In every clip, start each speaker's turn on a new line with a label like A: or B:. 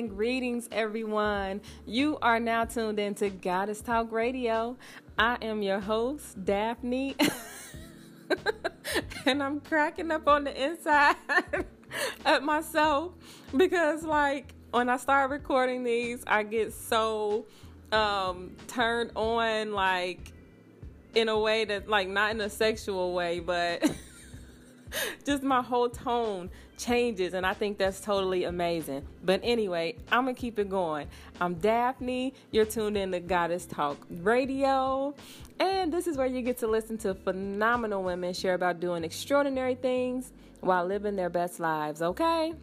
A: And greetings, everyone. You are now tuned in to Goddess Talk Radio. I am your host, Daphne, and I'm cracking up on the inside at myself because, like, when I start recording these, I get so um, turned on, like, in a way that, like, not in a sexual way, but. just my whole tone changes and I think that's totally amazing. But anyway, I'm gonna keep it going. I'm Daphne, you're tuned in to Goddess Talk Radio, and this is where you get to listen to phenomenal women share about doing extraordinary things while living their best lives, okay?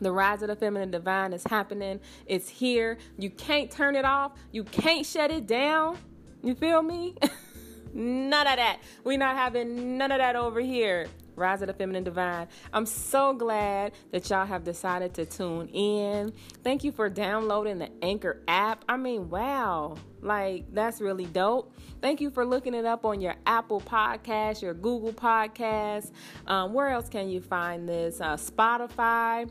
A: The rise of the feminine divine is happening. It's here. You can't turn it off. You can't shut it down. You feel me? none of that. We're not having none of that over here. Rise of the Feminine Divine. I'm so glad that y'all have decided to tune in. Thank you for downloading the Anchor app. I mean, wow, like that's really dope. Thank you for looking it up on your Apple Podcast, your Google Podcast. Um, where else can you find this? Uh, Spotify.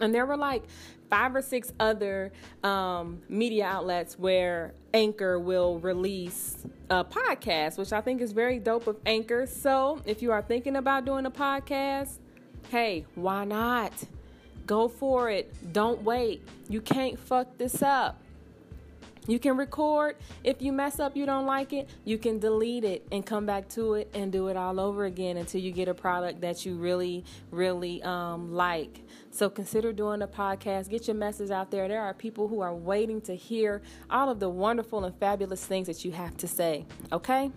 A: And there were like five or six other um, media outlets where Anchor will release a podcast, which I think is very dope of Anchor. So if you are thinking about doing a podcast, hey, why not? Go for it. Don't wait. You can't fuck this up. You can record. If you mess up, you don't like it, you can delete it and come back to it and do it all over again until you get a product that you really, really um, like. So consider doing a podcast. Get your message out there. There are people who are waiting to hear all of the wonderful and fabulous things that you have to say. Okay?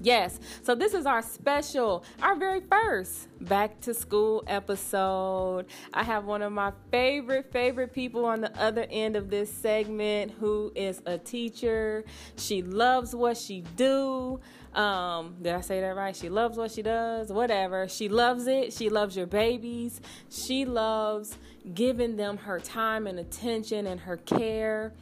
A: Yes. So this is our special, our very first back to school episode. I have one of my favorite favorite people on the other end of this segment who is a teacher. She loves what she do. Um, did I say that right? She loves what she does. Whatever. She loves it. She loves your babies. She loves giving them her time and attention and her care.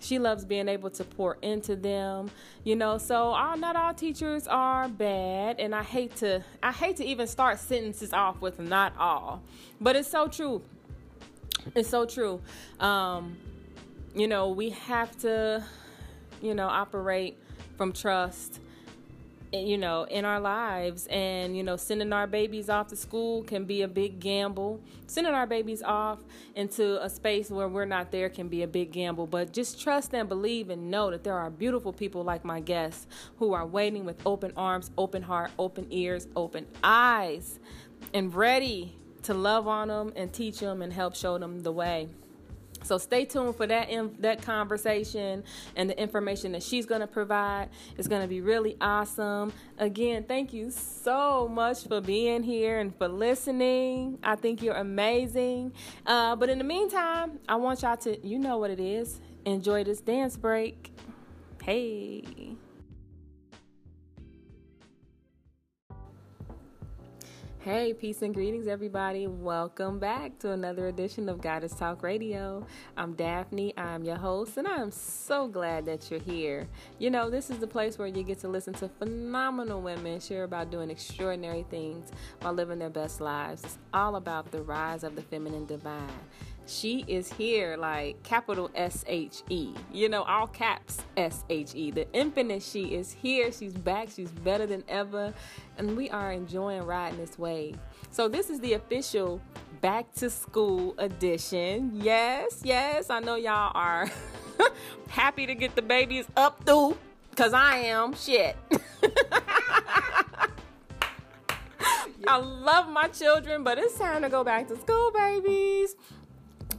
A: She loves being able to pour into them, you know. So all, not all teachers are bad, and I hate to I hate to even start sentences off with not all, but it's so true. It's so true. Um, you know, we have to, you know, operate from trust Eh, you know, in our lives. And, you know, sending our babies off to school can be a big gamble. Sending our babies off into a space where we're not there can be a big gamble. But just trust and believe and know that there are beautiful people like my guests who are waiting with open arms, open heart, open ears, open eyes, and ready to love on them and teach them and help show them the way. So stay tuned for that in, that conversation and the information that she's going to provide. It's going to be really awesome. Again, thank you so much for being here and for listening. I think you're amazing. Uh, but in the meantime, I want y'all to, you know what it is, enjoy this dance break. Hey. Hey, peace and greetings, everybody. Welcome back to another edition of Goddess Talk Radio. I'm Daphne, I'm your host, and I'm so glad that you're here. You know, this is the place where you get to listen to phenomenal women share about doing extraordinary things while living their best lives. It's all about the rise of the feminine divine she is here like capital S H E. You know, all caps S H E. The infinite she is here. She's back. She's better than ever. And we are enjoying riding this wave. So, this is the official back to school edition. Yes, yes. I know y'all are happy to get the babies up through because I am. Shit. I love my children, but it's time to go back to school, babies.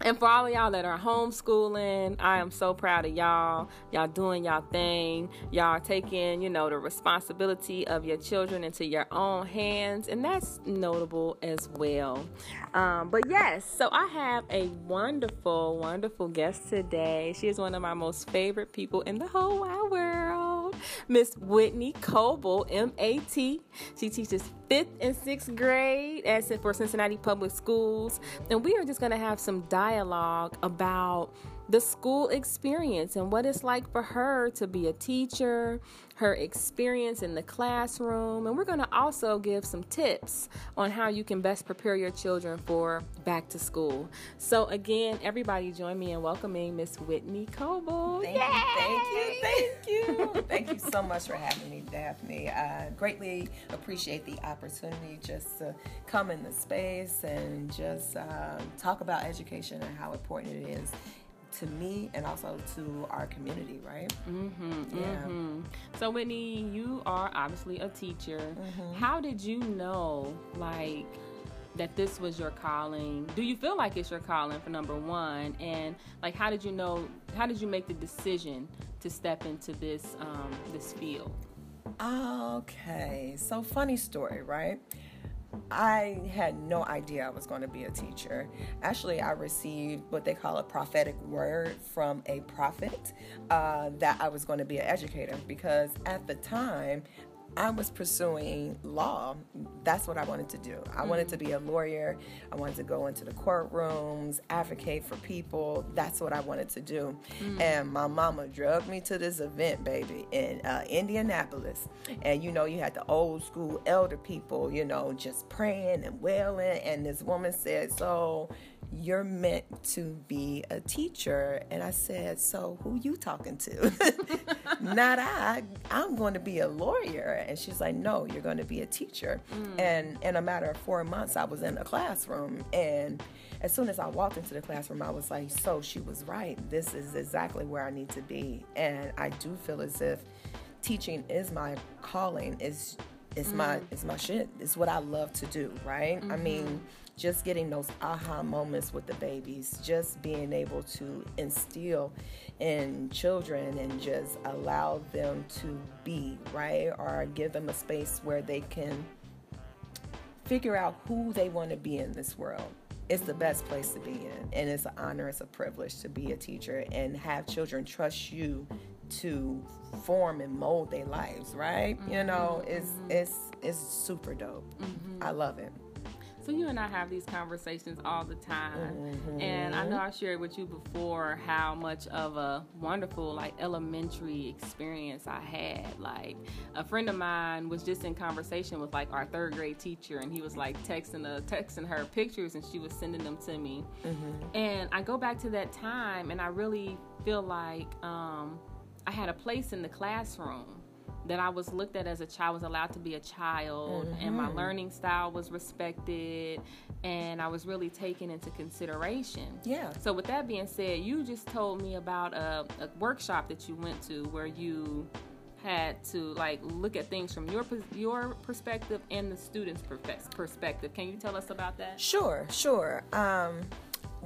A: And for all of y'all that are homeschooling, I am so proud of y'all. Y'all doing y'all thing. Y'all taking, you know, the responsibility of your children into your own hands, and that's notable as well. Um, but yes, so I have a wonderful, wonderful guest today. She is one of my most favorite people in the whole wide world, Miss Whitney Coble, M A T. She teaches fifth and sixth grade at for Cincinnati Public Schools, and we are just going to have some dialogue about the school experience and what it's like for her to be a teacher, her experience in the classroom, and we're going to also give some tips on how you can best prepare your children for back to school. So, again, everybody join me in welcoming Miss Whitney Coble.
B: Thank Yay! you, thank you, thank you. thank you so much for having me, Daphne. I greatly appreciate the opportunity just to come in the space and just um, talk about education and how important it is to me and also to our community, right?
A: Mm-hmm, yeah. Mm-hmm. So, Whitney, you are obviously a teacher. Mm-hmm. How did you know, like, that this was your calling? Do you feel like it's your calling for number one? And like, how did you know? How did you make the decision to step into this um, this field?
B: Okay, so funny story, right? I had no idea I was going to be a teacher. Actually, I received what they call a prophetic word from a prophet uh, that I was going to be an educator because at the time I was pursuing law. That's what I wanted to do. I mm wanted to be a lawyer. I wanted to go into the courtrooms, advocate for people. That's what I wanted to do. mm And my mama drugged me to this event, baby, in uh, Indianapolis. And you know, you had the old school elder people, you know, just praying and wailing. And this woman said, So, you're meant to be a teacher. And i said so who you talking to? Not i. I'm going to be a lawyer. And she's like no you're going to be a teacher. Mm. and in a matter of four months i was in a classroom. And as soon as i walked into the classroom i was like so she was right. This is exactly where i need to be. And i do feel as if teaching is my calling. Is it's mm. my it's my shit. It's what i love to do right? Mm-hmm. i mean just getting those aha moments with the babies, just being able to instill in children and just allow them to be, right? Or give them a space where they can figure out who they want to be in this world. It's the best place to be in, and it's an honor, it's a privilege to be a teacher and have children trust you to form and mold their lives, right? Mm-hmm. You know, it's it's it's super dope. Mm-hmm. I love it.
A: So you and I have these conversations all the time, mm-hmm. and I know I shared with you before how much of a wonderful like elementary experience I had. Like a friend of mine was just in conversation with like our third grade teacher, and he was like texting a texting her pictures, and she was sending them to me. Mm-hmm. And I go back to that time, and I really feel like um, I had a place in the classroom that I was looked at as a child, was allowed to be a child, mm-hmm. and my mm-hmm. learning style was respected, and I was really taken into consideration.
B: Yeah.
A: So, with that being said, you just told me about a, a workshop that you went to where you had to like look at things from your your perspective and the student's perspective. Can you tell us about that?
B: Sure, sure. Um,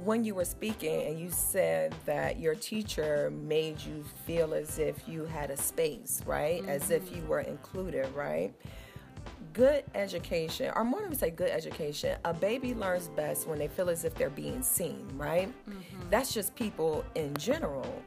B: when you were speaking and you said that your teacher made you feel as if you had a space, right? Mm-hmm. As if you were included, right? Good education, or more than say good education, a baby learns best when they feel as if they're being seen, right? Mm-hmm. That's just people in general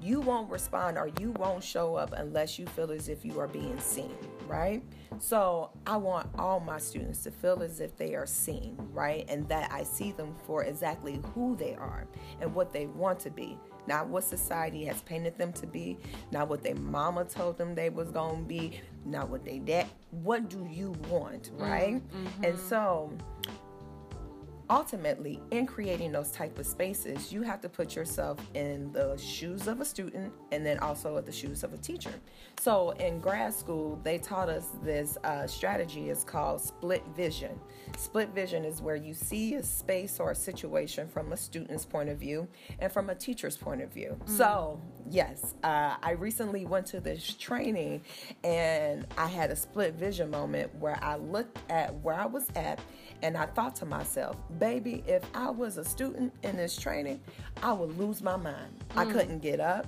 B: you won't respond or you won't show up unless you feel as if you are being seen, right? So I want all my students to feel as if they are seen, right? And that I see them for exactly who they are and what they want to be. Not what society has painted them to be, not what their mama told them they was gonna be, not what they dad. What do you want, right? Mm-hmm. And so ultimately in creating those type of spaces you have to put yourself in the shoes of a student and then also at the shoes of a teacher. So in grad school they taught us this uh, strategy. Is called split vision. Split vision is where you see a space or a situation from a student's point of view and from a teacher's point of view. Mm-hmm. so yes uh, i recently went to this training and i had a split vision moment where i looked at where i was at and I thought to myself, baby, if I was a student in this training, I would lose my mind. Mm. I couldn't get up.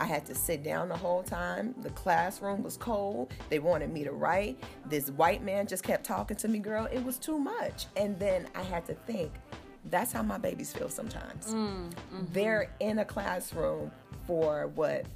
B: I had to sit down the whole time. The classroom was cold. They wanted me to write. This white man just kept talking to me, girl. It was too much. And then I had to think, that's how my babies feel sometimes. Mm, mm-hmm. They're in a classroom for what,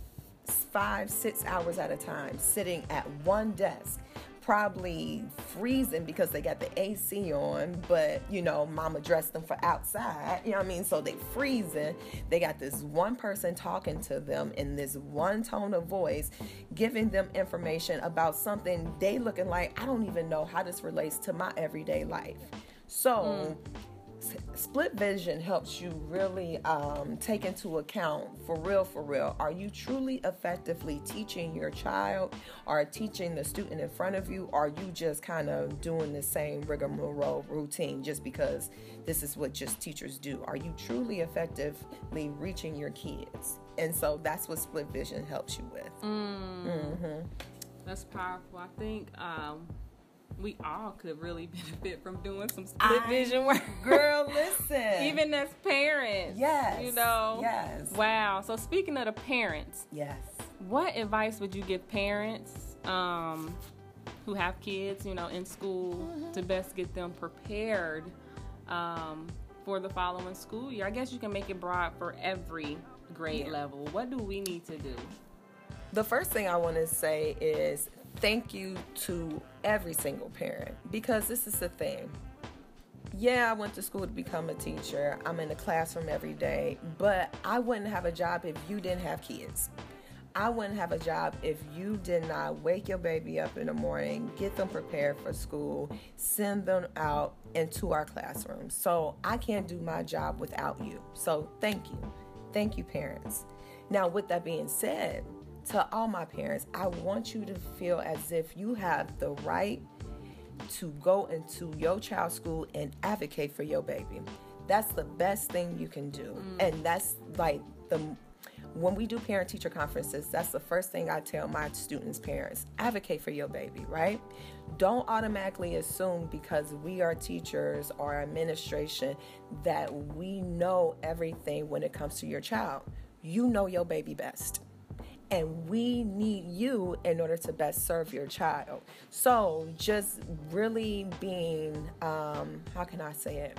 B: five, six hours at a time, sitting at one desk probably freezing because they got the AC on, but you know, mama dressed them for outside. You know what I mean? So they freezing. They got this one person talking to them in this one tone of voice, giving them information about something they looking like, I don't even know how this relates to my everyday life. So mm split vision helps you really um, take into account for real for real are you truly effectively teaching your child or teaching the student in front of you? Or are you just kind of doing the same rigmarole routine just because this is what just teachers do? Are you truly effectively reaching your kids? And so that's what split vision helps you with. Mm.
A: mm-hmm. that's powerful. I think um, we all could really benefit from doing some split I, vision work.
B: Girl, listen.
A: Even as parents.
B: Yes.
A: You know?
B: Yes.
A: Wow. So speaking of the parents.
B: Yes.
A: What advice would you give parents um, who have kids, you know, in school mm-hmm. to best get them prepared um, for the following school year? I guess you can make it broad for every grade yeah. level. What do we need to do?
B: The first thing I want to say is thank you to every single parent because this is the thing. Yeah, I went to school to become a teacher. I'm in the classroom every day, but I wouldn't have a job if you didn't have kids. I wouldn't have a job if you did not wake your baby up in the morning, get them prepared for school, send them out into our classrooms. So I can't do my job without you. So thank you. Thank you, parents. Now, with that being said, to all my parents, I want you to feel as if you have the right to go into your child's school and advocate for your baby. That's the best thing you can do. Mm. And that's like the when we do parent teacher conferences, that's the first thing I tell my students' parents advocate for your baby, right? Don't automatically assume because we are teachers or administration that we know everything when it comes to your child. You know your baby best and we need you in order to best serve your child. So, just really being, um, how can I say it?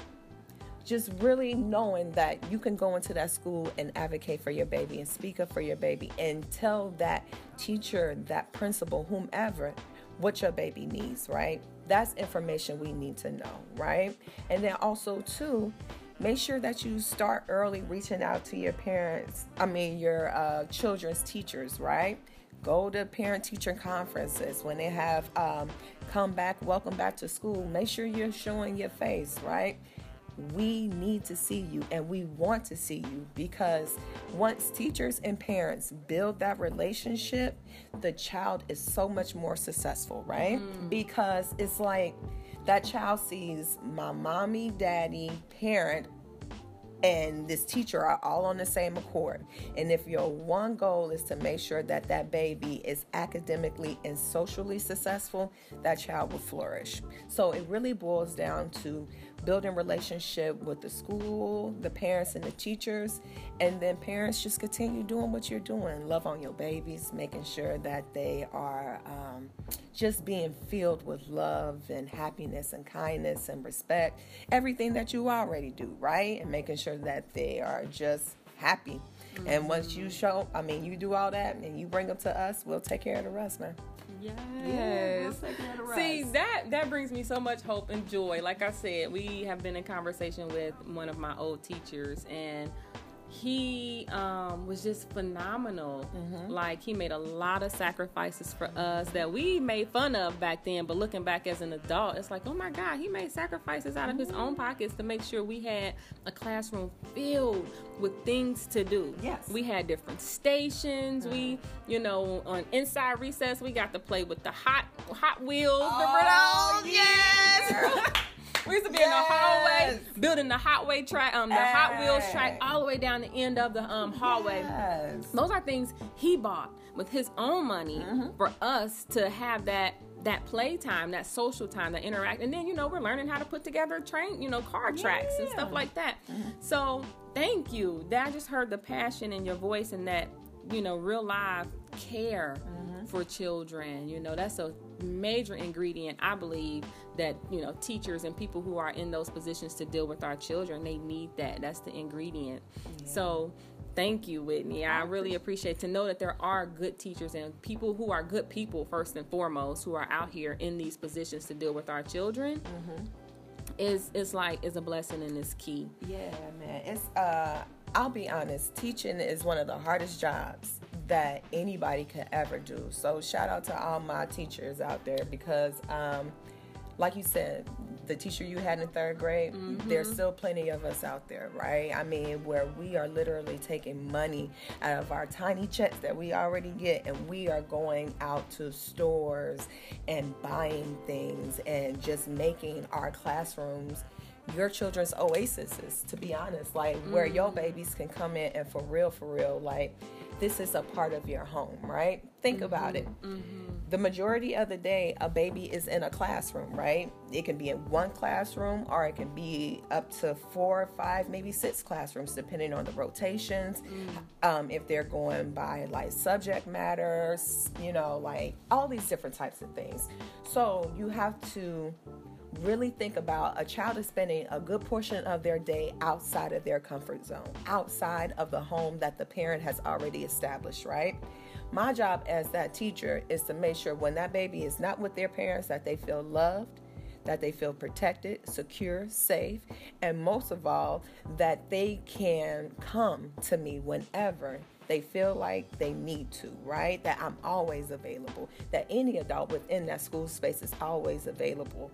B: Just really knowing that you can go into that school and advocate for your baby and speak up for your baby and tell that teacher, that principal, whomever, what your baby needs, right? That's information we need to know, right? And then also, too, make sure that you start early reaching out to your parents i mean your uh, children's teachers right? Go to parent teacher conferences when they have um, come back welcome back to school. Make sure you're showing your face right? We need to see you and we want to see you because once teachers and parents build that relationship the child is so much more successful right? Mm. because it's like that child sees my mommy, daddy, parent, and this teacher are all on the same accord. And if your one goal is to make sure that that baby is academically and socially successful, that child will flourish. So it really boils down to building relationship with the school, the parents and the teachers, and then parents just continue doing what you're doing. Love on your babies, making sure that they are um, just being filled with love and happiness and kindness and respect. Everything that you already do, right? And making sure that they are just happy. And once you show, I mean, you do all that and you bring them to us, we'll take care of the rest, man.
A: Yes. Yeah, See that that brings me so much hope and joy. Like I said, we have been in conversation with one of my old teachers, and he um, was just phenomenal. Mm-hmm. Like he made a lot of sacrifices for us that we made fun of back then, but looking back as an adult, it's like, oh my God, he made sacrifices out of his own pockets to make sure we had a classroom filled with things to do.
B: Yes,
A: we had different stations. Mm-hmm. We, you know, on inside recess, we got to play with the hot Hot Wheels.
B: Oh, yes.
A: We used to be yes. in the hallway, building the hotway track, um, the hey. Hot Wheels track all the way down the end of the um hallway.
B: Yes.
A: Those are things he bought with his own money mm-hmm. for us to have that that play time, that social time, that interact, and then you know we're learning how to put together train, you know, car tracks yeah. and stuff like that. Mm-hmm. So thank you. That I just heard the passion in your voice and that you know real live care mm-hmm. for children. You know that's a major ingredient I believe that you know teachers and people who are in those positions to deal with our children they need that that's the ingredient yeah. so Thank you, Whitney. I really appreciate to know that there are good teachers and people who are good people first and foremost who are out here in these positions to deal with our children. Mm-hmm. Is it's like is a blessing and it's key.
B: Yeah, man. It's uh, I'll be honest. Teaching is one of the hardest jobs that anybody could ever do. So shout out to all my teachers out there because, um, like you said, the teacher you had in third grade, mm-hmm. there's still plenty of us out there, right? I mean, where we are literally taking money out of our tiny checks that we already get and we are going out to stores and buying things and just making our classrooms your children's oases to be honest like mm-hmm. where your mm. babies can come in and for real for real like this is a part of your home right think mm-hmm. about it mm-hmm the majority of the day, a baby is in a classroom, right? It can be in one classroom or it can be up to four, five, maybe six classrooms, depending on the rotations. Mm. Um, if they're going by like subject matters, you know, like all these different types of things. So you have to really think about a child is spending a good portion of their day outside of their comfort zone, outside of the home that the parent has already established, right? My job as that teacher is to make sure when that baby is not with their parents that they feel loved, that they feel protected, secure, safe, and most of all, that they can come to me whenever they feel like they need to, right? That I'm always available, that any adult within that school space is always available.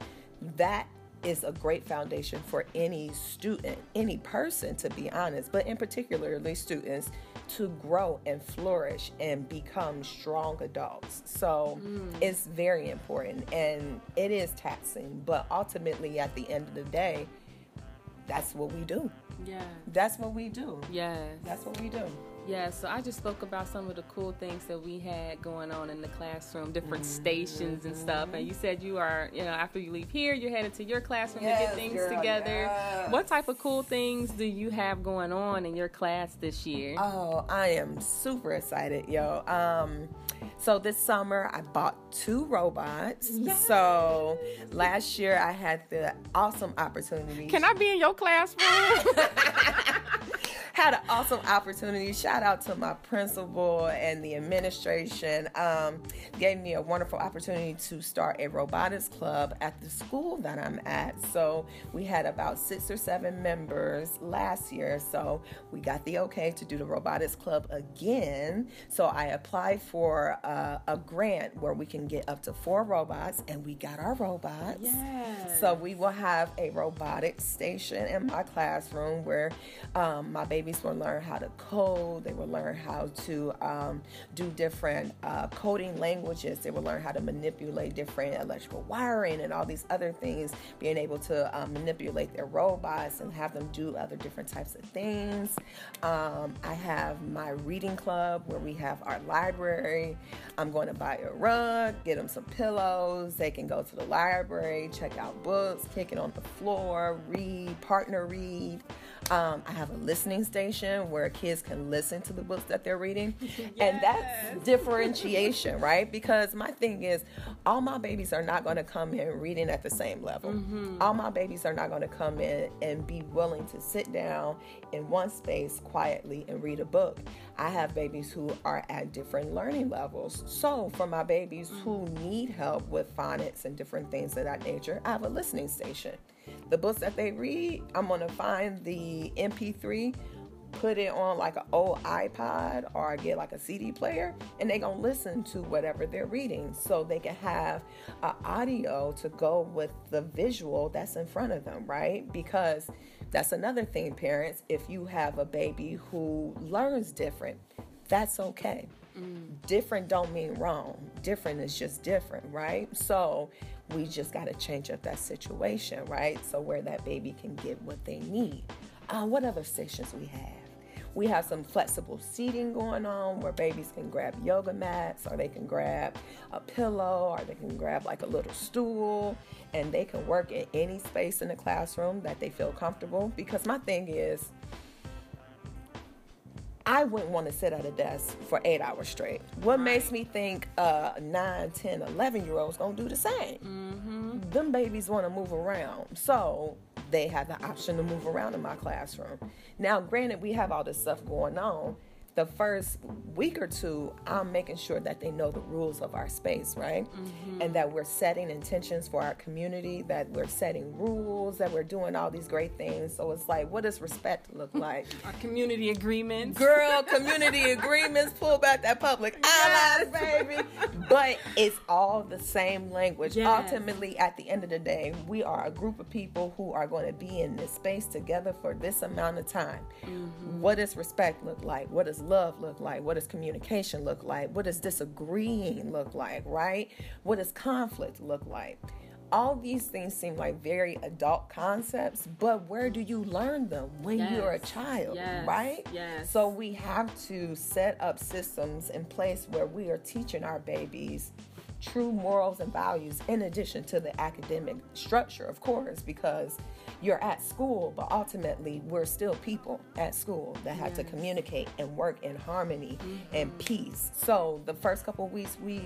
B: That is a great foundation for any student, any person to be honest, but in particularly students to grow and flourish and become strong adults. So mm. it's very important and it is taxing, but ultimately at the end of the day, that's what we do.
A: Yeah.
B: That's what we do.
A: Yeah.
B: That's what we do.
A: Yeah, so I just spoke about some of the cool things that we had going on in the classroom, different mm-hmm. stations and stuff. And you said you are, you know, after you leave here, you're headed to your classroom yes, to get things girl, together. Yes. What type of cool things do you have going on in your class this year?
B: Oh, I am super excited, yo. Um, so this summer I bought two robots. Yes. So last year I had the awesome opportunity.
A: Can I be in your classroom?
B: had an awesome opportunity. Shout out to my principal and the administration. Um, gave me a wonderful opportunity to start a robotics club at the school that I'm at. So we had about six or seven members last year. So we got the okay to do the robotics club again. So I applied for uh, a grant where we can get up to four robots, and we got our robots.
A: Yes.
B: So we will have a robotics station in my classroom where um, my baby babies will learn how to code. They will learn how to um, do different uh, coding languages. They will learn how to manipulate different electrical wiring and all these other things, being able to um, manipulate their robots and have them do other different types of things. Um, I have my reading club where we have our library. I'm going to buy a rug, get them some pillows. They can go to the library, check out books, kick it on the floor, read, partner read. Um, I have a listening station where kids can listen to the books that they're reading. yes. And that's differentiation, right? Because my thing is, all my babies are not going to come in reading at the same level. Mm-hmm. All my babies are not going to come in and be willing to sit down in one space quietly and read a book. I have babies who are at different learning levels. So, for my babies who need help with phonics and different things of that nature, I have a listening station the books that they read, I'm gonna find the MP3, put it on like an old iPod or get like a CD player, and they gonna listen to whatever they're reading, so they can have an audio to go with the visual that's in front of them, right? Because that's another thing, parents. If you have a baby who learns different, that's okay. Mm. Different don't mean wrong. Different is just different, right? So we just got to change up that situation, right? So where that baby can get what they need. Uh, what other stations we have? We have some flexible seating going on where babies can grab yoga mats or they can grab a pillow or they can grab like a little stool and they can work in any space in the classroom that they feel comfortable. Because my thing is, I wouldn't want to sit at a desk for eight hours straight. What right. makes me think uh, 9, 10, 11 year olds gonna do the same? Mm-hmm. Them babies want to move around. So they have the option to move around in my classroom. Now, granted, we have all this stuff going on, the first week or two, I'm making sure that they know the rules of our space, right? Mm-hmm. And that we're setting intentions for our community, that we're setting rules, that we're doing all these great things. So it's like, what does respect look like?
A: our community agreements.
B: Girl, community agreements, pull back that public yes. baby. but it's all the same language. Yes. Ultimately, at the end of the day, we are a group of people who are going to be in this space together for this amount of time. Mm-hmm. What does respect look like? What does love look like? What does communication look like? What does disagreeing look like, right? What does conflict look like? All these things seem like very adult concepts, but where do you learn them when yes. you're a child, yes. right?
A: Yes.
B: So we have to set up systems in place where we are teaching our babies true morals and values in addition to the academic structure, of course, because you're at school, but ultimately we're still people at school that have yes. to communicate and work in harmony mm-hmm. and peace. So the first couple weeks we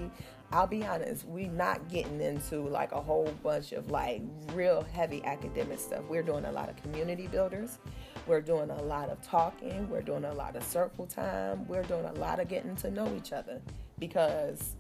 B: I'll be honest, we're not getting into like a whole bunch of like real heavy academic stuff. We're doing a lot of community builders. We're doing a lot of talking. We're doing a lot of circle time. We're doing a lot of getting to know each other because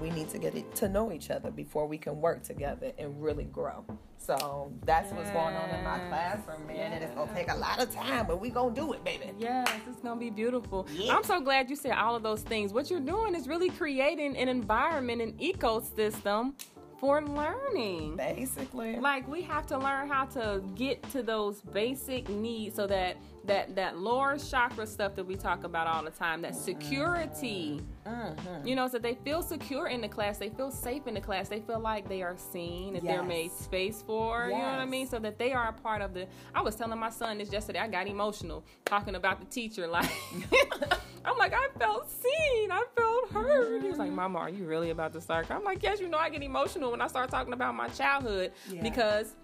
B: we need to get to know each other before we can work together and really grow. So that's yes. what's going on in my classroom, man. Yes. And it's gonna take a lot of time, but we gonna do it, baby.
A: Yes, it's gonna be beautiful. Yeah. I'm so glad you said all of those things. What you're doing is really creating an environment, an ecosystem for learning.
B: Basically.
A: Like we have to learn how to get to those basic needs so that that that lower chakra stuff that we talk about all the time, that security. Mm-hmm. You know, so they feel secure in the class, they feel safe in the class, they feel like they are seen, that yes. they're made space for. Yes. You know what I mean? So that they are a part of the. I was telling my son this yesterday. I got emotional talking about the teacher. Like, I'm like, I felt seen, I felt heard. Mm-hmm. He was like, mm-hmm. Mama, are you really about to start? I'm like, Yes, you know, I get emotional when I start talking about my childhood yeah. because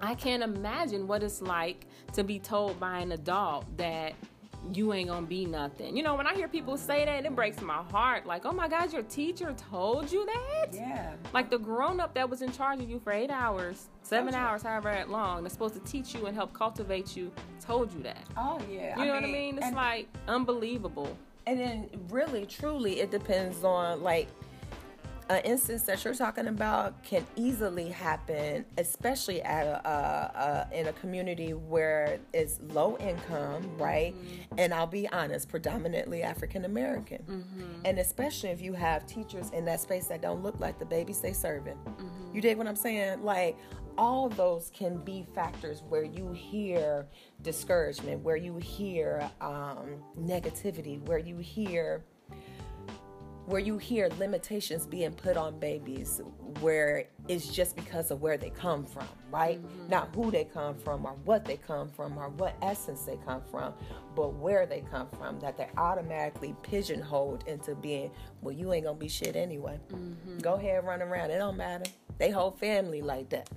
A: I can't imagine what it's like to be told by an adult that you ain't gonna be nothing. You know, when I hear people say that, it breaks my heart. Like, oh my God, your teacher told you that?
B: Yeah.
A: Like the grown up that was in charge of you for eight hours, seven hours, however long, that's supposed to teach you and help cultivate you, told you that.
B: Oh, yeah.
A: You I know mean, what I mean? It's like unbelievable.
B: And then, really, truly, it depends on like an instance that you're talking about can easily happen, especially at a, a, a in a community where it's low income, right? Mm-hmm. And I'll be honest, predominantly African American, mm-hmm. and especially if you have teachers in that space that don't look like the babies they serving. Mm-hmm. You dig what I'm saying? Like all those can be factors where you hear discouragement, where you hear um, negativity, where you hear where you hear limitations being put on babies where it's just because of where they come from, right? Mm-hmm. Not who they come from or what they come from or what essence they come from, but where they come from, that they're automatically pigeonholed into being, well, you ain't gonna be shit anyway. Mm-hmm. Go ahead, run around. It don't matter. They whole family like that.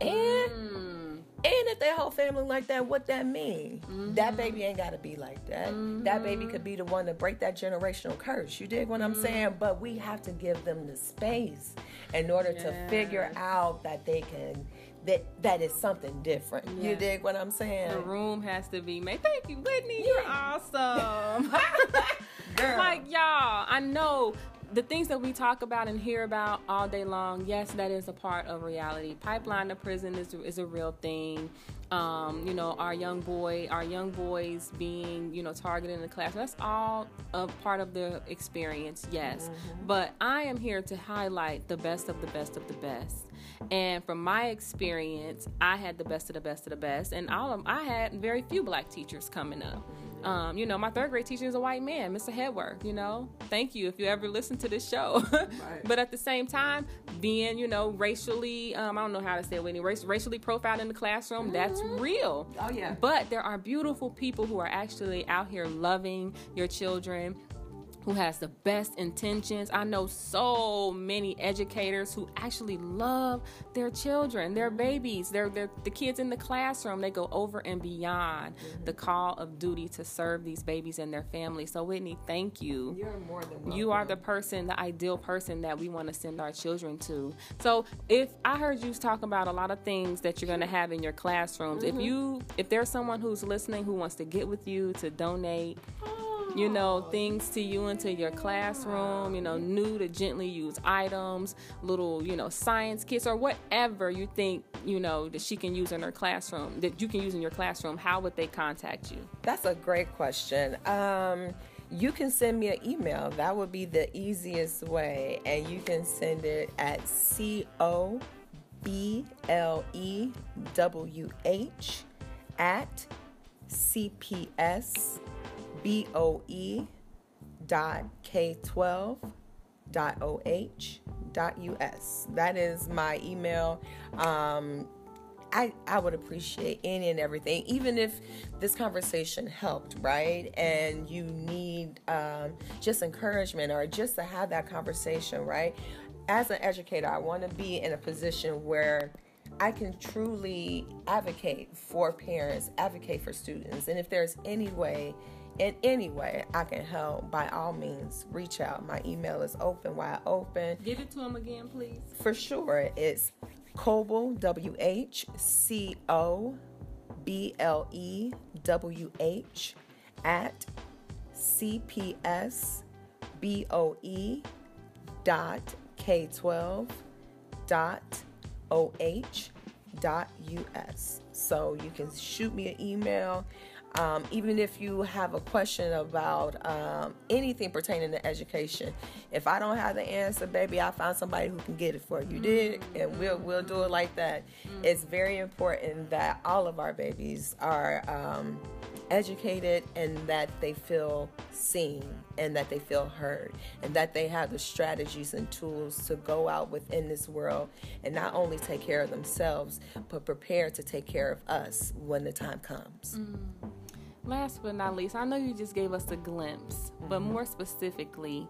B: And mm and if their whole family like that, what that mean? Mm-hmm. That baby ain't gotta be like that. Mm-hmm. That baby could be the one to break that generational curse. You dig what I'm mm-hmm. saying? But we have to give them the space in order to figure out that they can that that is something different. Yeah. You dig what I'm saying?
A: The room has to be made. Thank you, Whitney. Yeah. You're awesome. Girl. Like y'all, I know the things that we talk about and hear about all day long, yes, that is a part of reality. Pipeline to prison is, is a real thing. Um, you know, our young boy, our young boys being, you know, targeted in the class. That's all a part of the experience, yes. Mm-hmm. But I am here to highlight the best of the best of the best. And from my experience, I had the best of the best of the best, and all of I had very few black teachers coming up. Um, you know, my third grade teacher is a white man, Mr. Hedworth. You know, thank you if you ever listen to this show. right. But at the same time, being you know racially, um, I don't know how to say it, Whitney, racially profiled in the classroom, mm-hmm. that's real.
B: Oh yeah.
A: But there are beautiful people who are actually out here loving your children who has the best intentions. I know so many educators who actually love their children, their babies, their, their the kids in the classroom. They go over and beyond mm-hmm. the call of duty to serve these babies and their families. So Whitney, thank you.
B: You're more than welcome.
A: You are the person, the ideal person that we want to send our children to. So if I heard you talk about a lot of things that you're going to have in your classrooms, mm-hmm. if you if there's someone who's listening who wants to get with you to donate. You know, things to you into your classroom, you know, new to gently used items, little, you know, science kits or whatever you think, you know, that she can use in her classroom, that you can use in your classroom, how would they contact you?
B: That's a great question. Um, you can send me an email. That would be the easiest way. And you can send it at C O B L E W H at CPS boe dot k12 dot oh dot us. That is my email. Um, I, I would appreciate any and everything, even if this conversation helped, right? And you need um, just encouragement or just to have that conversation, right? As an educator, I want to be in a position where I can truly advocate for parents, advocate for students. And if there's any way in any way I can help, by all means, reach out. My email is open, wide open.
A: Give it to him again, please.
B: For sure. It's Coble, W H C O B L E W H, at CPS BOE dot K12 dot OH dot US. So you can shoot me an email. Um, even if you have a question about um, anything pertaining to education, if I don't have the answer, baby, I find somebody who can get it for you. Did and we'll we'll do it like that. It's very important that all of our babies are um, educated and that they feel seen and that they feel heard and that they have the strategies and tools to go out within this world and not only take care of themselves but prepare to take care of us when the time comes. Mm.
A: Last but not least, I know you just gave us a glimpse, but mm-hmm. more specifically,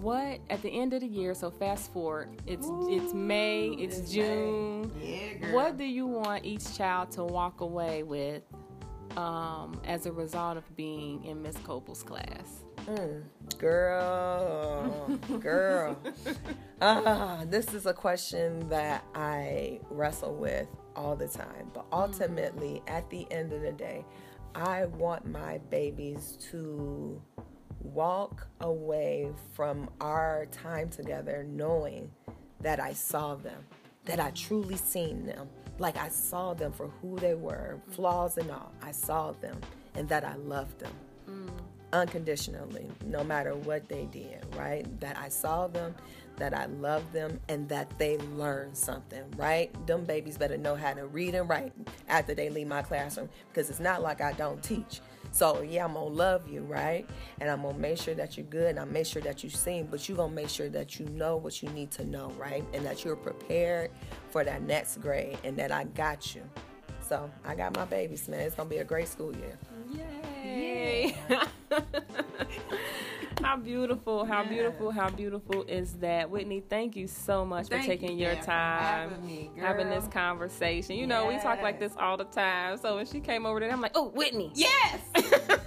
A: what at the end of the year so fast forward it's Ooh, it's may it's, it's june
B: yeah,
A: what do you want each child to walk away with um, as a result of being in miss coble's class
B: mm, girl girl uh, this is a question that i wrestle with all the time but mm. ultimately mm. at the end of the day I want my babies to walk away from our time together knowing that I saw them, that I truly seen them, like I saw them for who they were, flaws and all. I saw them and that I loved them. Unconditionally, no matter what they did, right? That I saw them that I love them and that they learned something, right? Them babies better know how to read and write after they leave my classroom because it's not like I don't teach. So yeah, I'm gonna love you, right? And I'm gonna make sure that you're good and I make sure that you sing, but you're gonna make sure that you know what you need to know, right? And that you're prepared for that next grade and that I got you. So I got my babies, man. It's gonna be a great school year.
A: Yay! Yeah. how beautiful, how beautiful, how beautiful is that? Whitney, thank you so much thank for taking you, your time,
B: having, me,
A: having, this conversation. You know, we talk like this all the time. So when she came over there, I'm like, oh, Whitney.
B: Yes.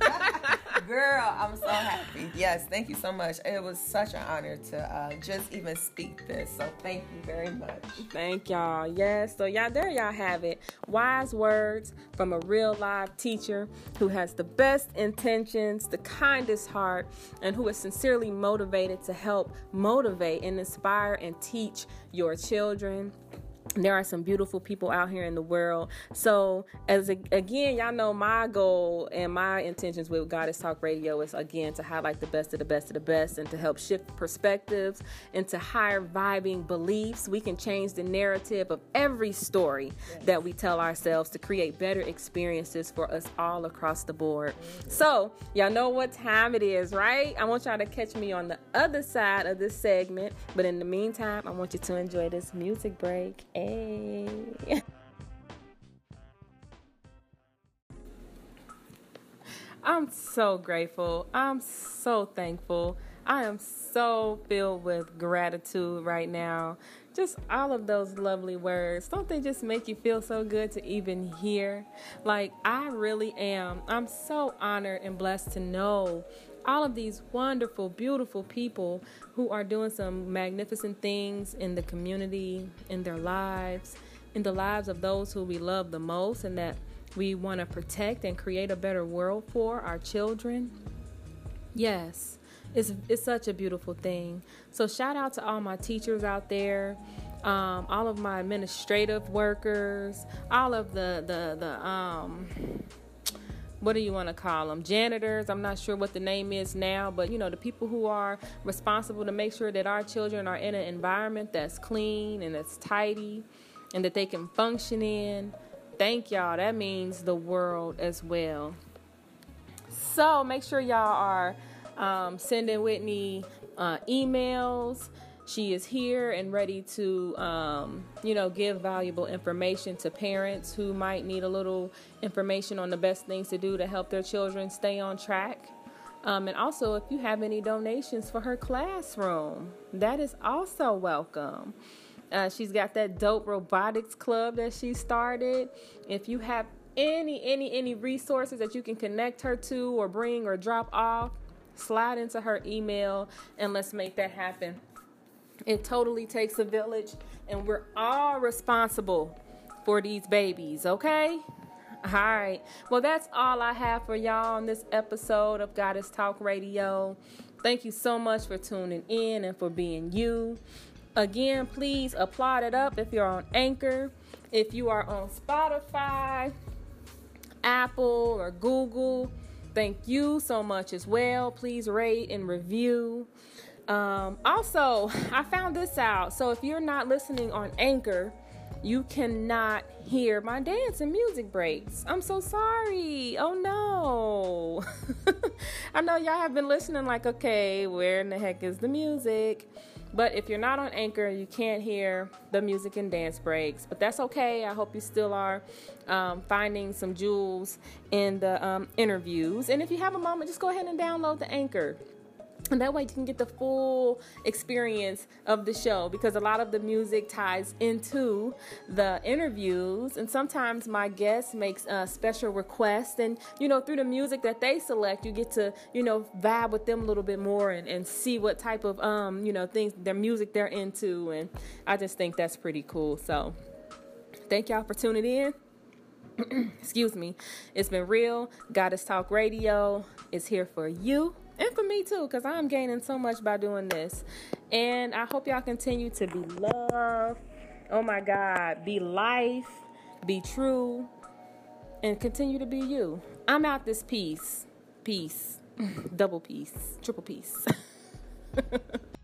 B: Girl, I'm so happy. Yes, thank you so much. It was such an honor to uh, just even speak this. So thank you very much.
A: Thank y'all. Yes. So y'all, there y'all have it. Wise words from a real live teacher who has the best intentions, the kindest heart, and who is sincerely motivated to help motivate and inspire and teach your children there are some beautiful people out here in the world. So, as a, again, y'all know my goal and my intentions with Goddess Talk Radio is again to highlight the best of the best of the best and to help shift perspectives into higher vibing beliefs. We can change the narrative of every story yes. that we tell ourselves to create better experiences for us all across the board. So, y'all know what time it is, right? I want y'all to catch me on the other side of this segment, but in the meantime, I want you to enjoy this music break. I'm so grateful. I'm so thankful. I am so filled with gratitude right now. Just all of those lovely words. Don't they just make you feel so good to even hear? Like, I really am. I'm so honored and blessed to know all of these wonderful, beautiful people who are doing some magnificent things in the community, in their lives, in the lives of those who we love the most, and that we want to protect and create a better world for our children. Yes, it's, it's such a beautiful thing. So, shout out to all my teachers out there. Um, all of my administrative workers, all of the the the um, what do you want to call them janitors i'm not sure what the name is now but you know the people who are responsible to make sure that our children are in an environment that's clean and that's tidy and that they can function in. Thank y'all that means the world as well. So make sure y'all are um, sending whitney uh, emails she is here and ready to, um, you know, give valuable information to parents who might need a little information on the best things to do to help their children stay on track. Um, and also, if you have any donations for her classroom, that is also welcome. Uh, she's got that dope robotics club that she started. If you have any any any resources that you can connect her to or bring or drop off, slide into her email and let's make that happen. It totally takes a village, and we're all responsible for these babies, okay? All right. Well, that's all I have for y'all on this episode of Goddess Talk Radio. Thank you so much for tuning in and for being you. Again, please applaud it up if you're on Anchor, if you are on Spotify, Apple, or Google. Thank you so much as well. Please rate and review. Um, also, I found this out. So if you're not listening on Anchor, you cannot hear my dance and music breaks. I'm so sorry. Oh no. I know y'all have been listening, like, okay, where in the heck is the music? But if you're not on Anchor, you can't hear the music and dance breaks. But that's okay. I hope you still are um, finding some jewels in the um, interviews. And if you have a moment, just go ahead and download the Anchor and that way you can get the full experience of the show because a lot of the music ties into the interviews. And sometimes my guest makes a special request and you know through the music that they select you get to you know vibe with them a little bit more and, and see what type of um you know things their music they're into. And i just think that's pretty cool. So thank y'all for tuning in. Excuse me. It's been real. Goddess talk radio is here for you and for me too, because I'm gaining so much by doing this. And I hope y'all continue to be love. Oh my God, be life, be true, and continue to be you. I'm out this piece. Peace. Double peace. Triple peace.